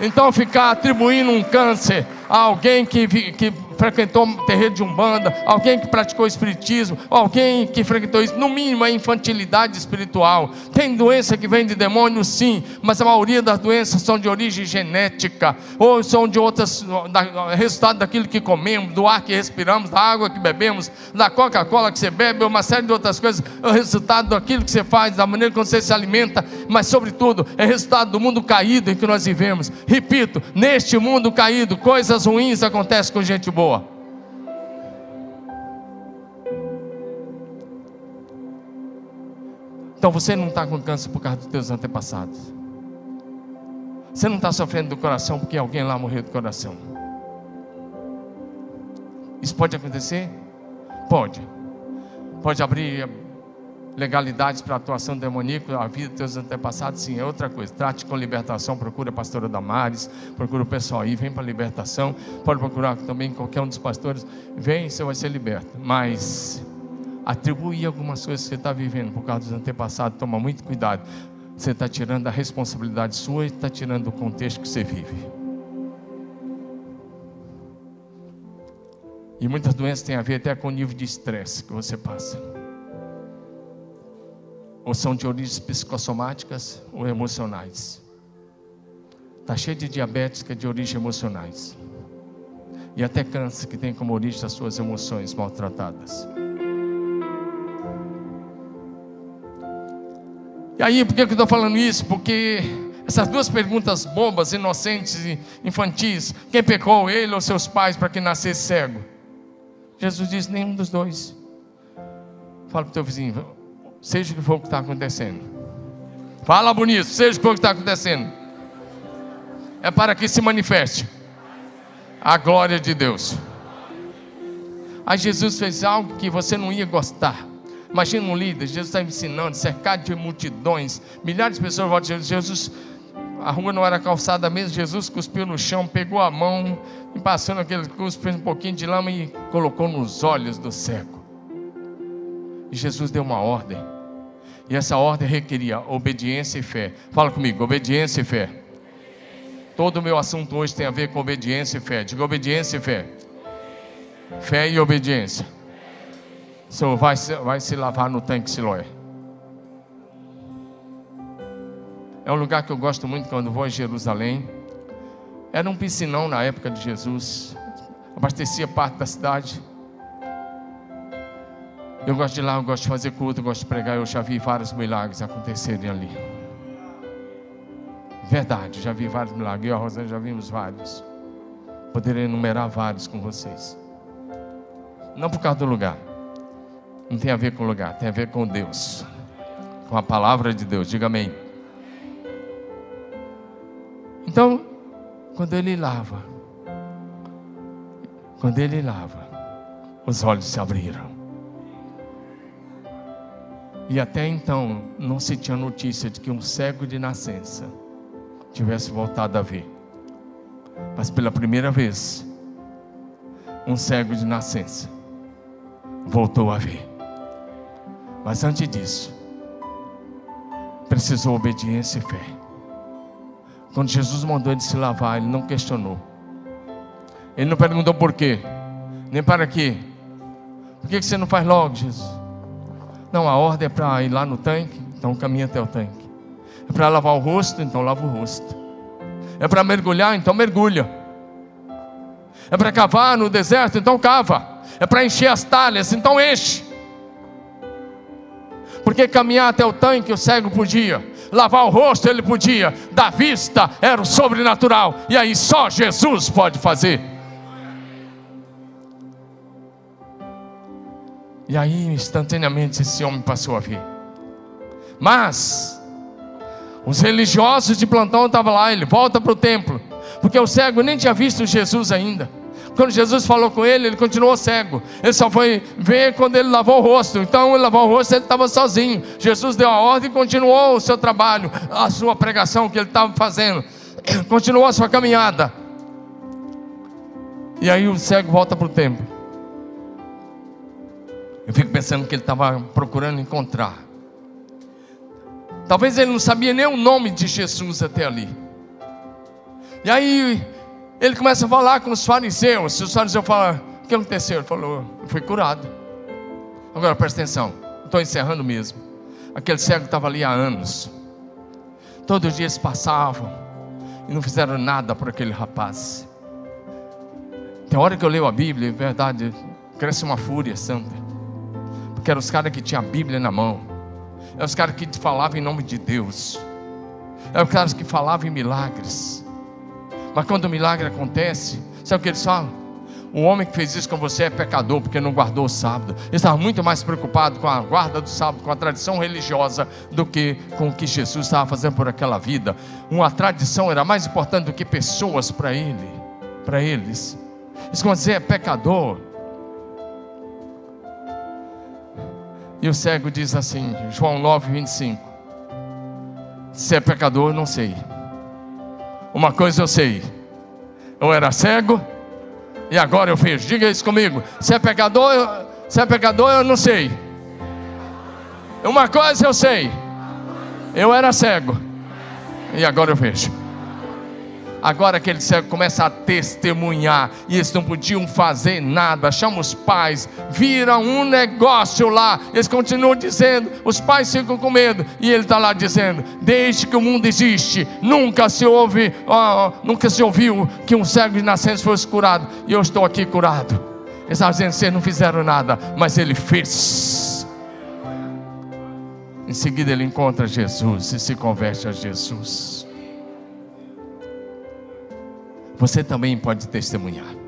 Então ficar atribuindo um câncer a alguém que, que frequentou terreiro de umbanda, alguém que praticou espiritismo, alguém que frequentou isso, no mínimo é infantilidade espiritual. Tem doença que vem de demônio, sim, mas a maioria das doenças são de origem genética, ou são de outras, da, resultado daquilo que comemos, do ar que respiramos, da água que bebemos, da Coca-Cola que você bebe, uma série de outras coisas, é o resultado daquilo que você faz, da maneira como você se alimenta, mas sobretudo é resultado do mundo caído em que nós vivemos. Repito, neste mundo caído, coisas ruins acontecem com gente boa. Então você não está com câncer por causa dos teus antepassados. Você não está sofrendo do coração porque alguém lá morreu do coração. Isso pode acontecer? Pode. Pode abrir legalidades para atuação demoníaca, a vida dos teus antepassados, sim, é outra coisa. Trate com libertação, procura a pastora Damares, procura o pessoal aí, vem para a libertação. Pode procurar também qualquer um dos pastores, vem, você vai ser liberto. Mas atribuir algumas coisas que você está vivendo por causa dos antepassados, toma muito cuidado. Você está tirando a responsabilidade sua e está tirando o contexto que você vive. E muitas doenças têm a ver até com o nível de estresse que você passa. Ou são de origens psicossomáticas ou emocionais. Está cheio de diabetes que é de origem emocionais. E até câncer que tem como origem as suas emoções maltratadas. E aí, por que eu estou falando isso? Porque essas duas perguntas bobas, inocentes e infantis: quem pecou, ele ou seus pais, para que nascesse cego? Jesus disse: nenhum dos dois. Fala para o teu vizinho, seja o que for o que está acontecendo. Fala bonito, seja o que for o que está acontecendo. É para que se manifeste a glória de Deus. Aí Jesus fez algo que você não ia gostar. Imagina um líder, Jesus está ensinando, cercado de multidões, milhares de pessoas voltam Jesus. Jesus, a rua não era calçada mesmo, Jesus cuspiu no chão, pegou a mão e passando aquele cuspe, fez um pouquinho de lama e colocou nos olhos do cego. E Jesus deu uma ordem. E essa ordem requeria obediência e fé. Fala comigo, obediência e fé. Todo o meu assunto hoje tem a ver com obediência e fé. Diga obediência e fé. Fé e obediência. O Senhor vai, vai se lavar no tanque Siloé. É um lugar que eu gosto muito quando vou em Jerusalém. Era um piscinão na época de Jesus. Abastecia parte da cidade. Eu gosto de ir lá, eu gosto de fazer culto, eu gosto de pregar. Eu já vi vários milagres acontecerem ali. Verdade, já vi vários milagres. Eu e a Rosana já vimos vários. Poderia enumerar vários com vocês. Não por causa do lugar. Não tem a ver com o lugar, tem a ver com Deus. Com a palavra de Deus. Diga amém. Então, quando ele lava, quando ele lava, os olhos se abriram. E até então não se tinha notícia de que um cego de nascença tivesse voltado a ver. Mas pela primeira vez, um cego de nascença voltou a ver. Mas antes disso, precisou obediência e fé. Quando Jesus mandou ele se lavar, ele não questionou. Ele não perguntou por quê, nem para quê. Por que você não faz logo, Jesus? Não, a ordem é para ir lá no tanque, então caminha até o tanque. É para lavar o rosto, então lava o rosto. É para mergulhar, então mergulha. É para cavar no deserto, então cava. É para encher as talhas, então enche. Porque caminhar até o tanque o cego podia, lavar o rosto ele podia, da vista era o sobrenatural, e aí só Jesus pode fazer. E aí, instantaneamente, esse homem passou a ver. Mas, os religiosos de plantão estavam lá, ele volta para o templo, porque o cego nem tinha visto Jesus ainda. Quando Jesus falou com ele, ele continuou cego. Ele só foi ver quando ele lavou o rosto. Então, ele lavou o rosto, ele estava sozinho. Jesus deu a ordem e continuou o seu trabalho, a sua pregação que ele estava fazendo. Continuou a sua caminhada. E aí o cego volta para o templo. Eu fico pensando que ele estava procurando encontrar. Talvez ele não sabia nem o nome de Jesus até ali. E aí ele começa a falar com os fariseus. Os fariseus falam: O que aconteceu? Ele falou: Eu fui curado. Agora presta atenção, estou encerrando mesmo. Aquele cego estava ali há anos. Todos os dias passavam e não fizeram nada por aquele rapaz. Tem hora que eu leio a Bíblia, é verdade, cresce uma fúria santa que eram os caras que tinham a Bíblia na mão, eram os caras que falavam em nome de Deus, eram os caras que falavam em milagres. Mas quando o milagre acontece, sabe o que eles falam? O homem que fez isso com você é pecador porque não guardou o sábado. Ele estava muito mais preocupado com a guarda do sábado, com a tradição religiosa, do que com o que Jesus estava fazendo por aquela vida. Uma tradição era mais importante do que pessoas para ele, para eles. Isso quando dizer é pecador, E o cego diz assim, João 9, 25: Se é pecador, não sei. Uma coisa eu sei: eu era cego e agora eu vejo. Diga isso comigo: se é pecador, eu, se é pecador, eu não sei. Uma coisa eu sei: eu era cego e agora eu vejo. Agora aquele cego começa a testemunhar e eles não podiam fazer nada. Chama os pais, vira um negócio lá. Eles continuam dizendo, os pais ficam com medo e ele está lá dizendo: desde que o mundo existe, nunca se ouve, oh, nunca se ouviu que um cego de nascença fosse curado. E eu estou aqui curado. Eles estavam dizendo: vocês não fizeram nada, mas ele fez. Em seguida ele encontra Jesus e se converte a Jesus. Você também pode testemunhar.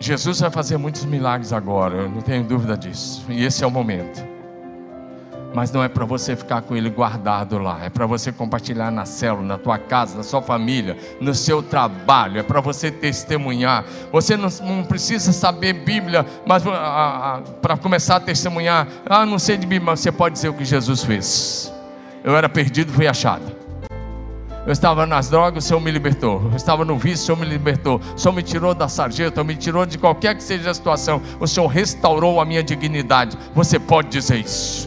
Jesus vai fazer muitos milagres agora, eu não tenho dúvida disso, e esse é o momento. Mas não é para você ficar com ele guardado lá, é para você compartilhar na célula, na tua casa, na sua família, no seu trabalho, é para você testemunhar. Você não, não, precisa saber Bíblia, mas para começar a testemunhar, ah, não sei de Bíblia, mas você pode dizer o que Jesus fez. Eu era perdido, fui achado. Eu estava nas drogas, o Senhor me libertou. Eu estava no vício, o Senhor me libertou. O Senhor me tirou da sarjeta, me tirou de qualquer que seja a situação. O Senhor restaurou a minha dignidade. Você pode dizer isso.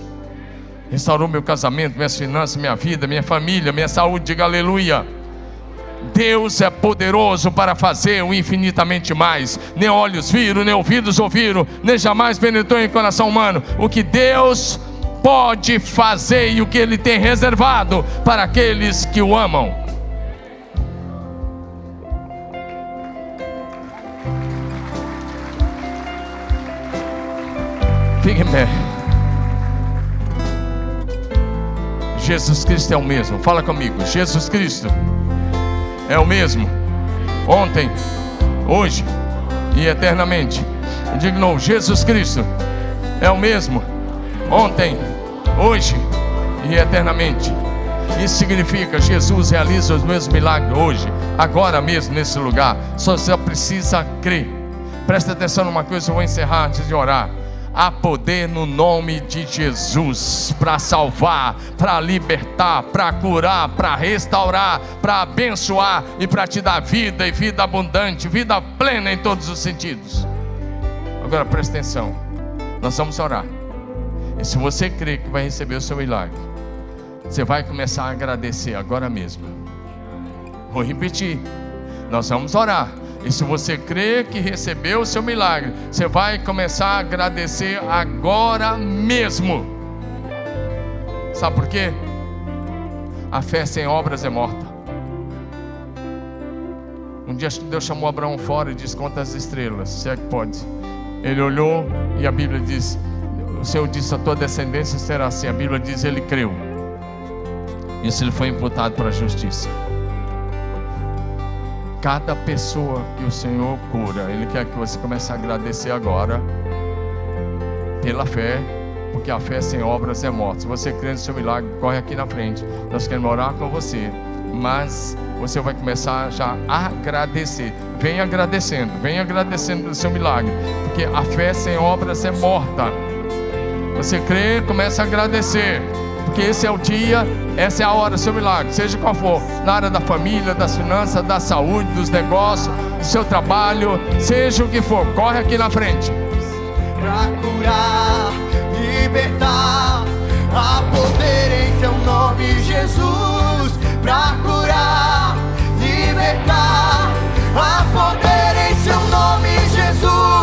Restaurou meu casamento, minhas finanças, minha vida, minha família, minha saúde. Diga aleluia. Deus é poderoso para fazer o infinitamente mais. Nem olhos viram, nem ouvidos ouviram, nem jamais penetrou em coração humano. O que Deus pode fazer o que Ele tem reservado para aqueles que o amam. Fique em pé. Jesus Cristo é o mesmo. Fala comigo. Jesus Cristo é o mesmo. Ontem, hoje e eternamente. Dignou, Jesus Cristo é o mesmo. Ontem, hoje e eternamente. Isso significa Jesus realiza os mesmos milagres hoje, agora mesmo nesse lugar. Só você precisa crer. Presta atenção numa coisa, eu vou encerrar antes de orar. Há poder no nome de Jesus para salvar, para libertar, para curar, para restaurar, para abençoar e para te dar vida e vida abundante, vida plena em todos os sentidos. Agora presta atenção, nós vamos orar. E se você crê que vai receber o seu milagre, você vai começar a agradecer agora mesmo. Vou repetir. Nós vamos orar. E se você crê que recebeu o seu milagre, você vai começar a agradecer agora mesmo. Sabe por quê? A fé sem obras é morta. Um dia Deus chamou Abraão fora e disse: Conta as estrelas, se é que pode. Ele olhou e a Bíblia diz: o Senhor disse: A tua descendência será assim. A Bíblia diz: Ele creu. Isso ele foi imputado para a justiça. Cada pessoa que o Senhor cura, Ele quer que você comece a agradecer agora, pela fé, porque a fé sem obras é morta. Se você crê no seu milagre, corre aqui na frente. Nós queremos orar com você. Mas você vai começar já a agradecer. Vem agradecendo, vem agradecendo o seu milagre, porque a fé sem obras é morta. Você crê, começa a agradecer. Porque esse é o dia, essa é a hora, seu milagre, seja qual for, na área da família, das finanças, da saúde, dos negócios, do seu trabalho, seja o que for, corre aqui na frente. Para curar, libertar, a poder em seu nome, Jesus. Para curar, libertar, a poder em seu nome, Jesus.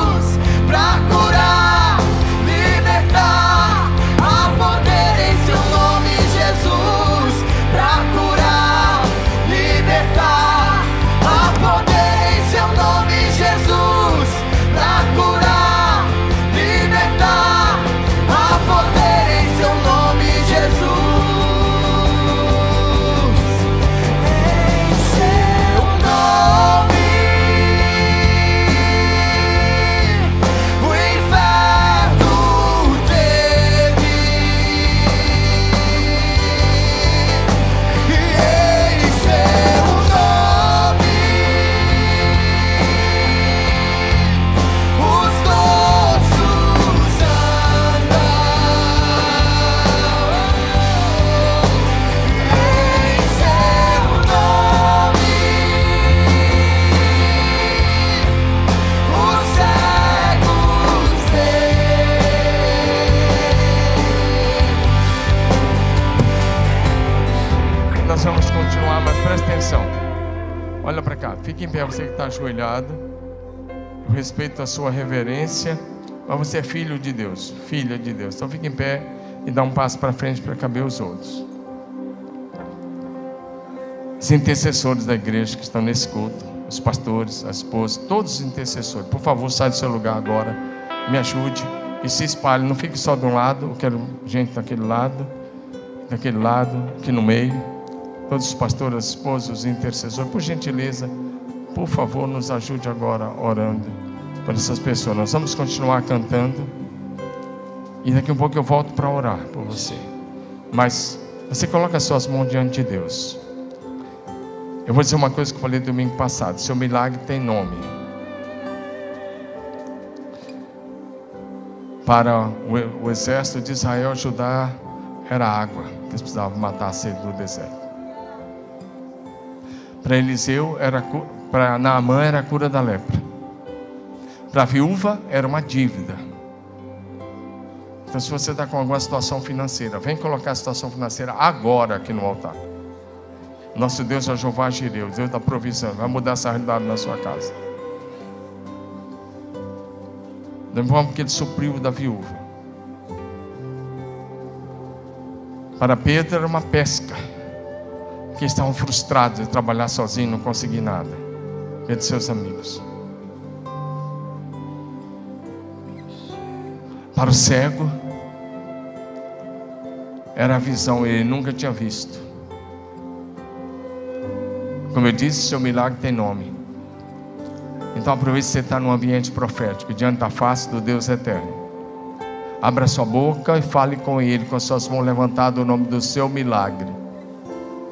Em pé, você que está ajoelhado. Eu respeito a sua reverência, mas você é filho de Deus, filha de Deus. Então fique em pé e dá um passo para frente para caber os outros. Os intercessores da igreja que estão nesse culto, os pastores, as esposas, todos os intercessores, por favor, saia do seu lugar agora, me ajude e se espalhe. Não fique só de um lado, eu quero gente daquele lado, daquele lado, aqui no meio. Todos os pastores, as esposas, os intercessores, por gentileza por favor, nos ajude agora orando por essas pessoas. Nós vamos continuar cantando. E daqui um pouco eu volto para orar por você. Mas você coloca as suas mãos diante de Deus. Eu vou dizer uma coisa que eu falei domingo passado: seu milagre tem nome. Para o, exército de Israel ajudar, era água, que eles precisavam matar a sede do deserto. Para Eliseu, era, para Naamã, era a cura da lepra. Para a viúva, era uma dívida. Então, se você está com alguma situação financeira, vem colocar a situação financeira agora aqui no altar. Nosso Deus é Jeová Jireu, Deus da provisão, vai mudar essa realidade na sua casa. Lembramos que ele supriu da viúva. Para Pedro era uma pesca, que estavam frustrados de trabalhar sozinho, não conseguir nada. E seus amigos. Para o cego, era a visão, ele nunca tinha visto. Como eu disse, seu milagre tem nome. Então aproveite que você está num ambiente profético, diante da face do Deus eterno. Abra sua boca e fale com Ele, com suas mãos levantadas, o nome do seu milagre.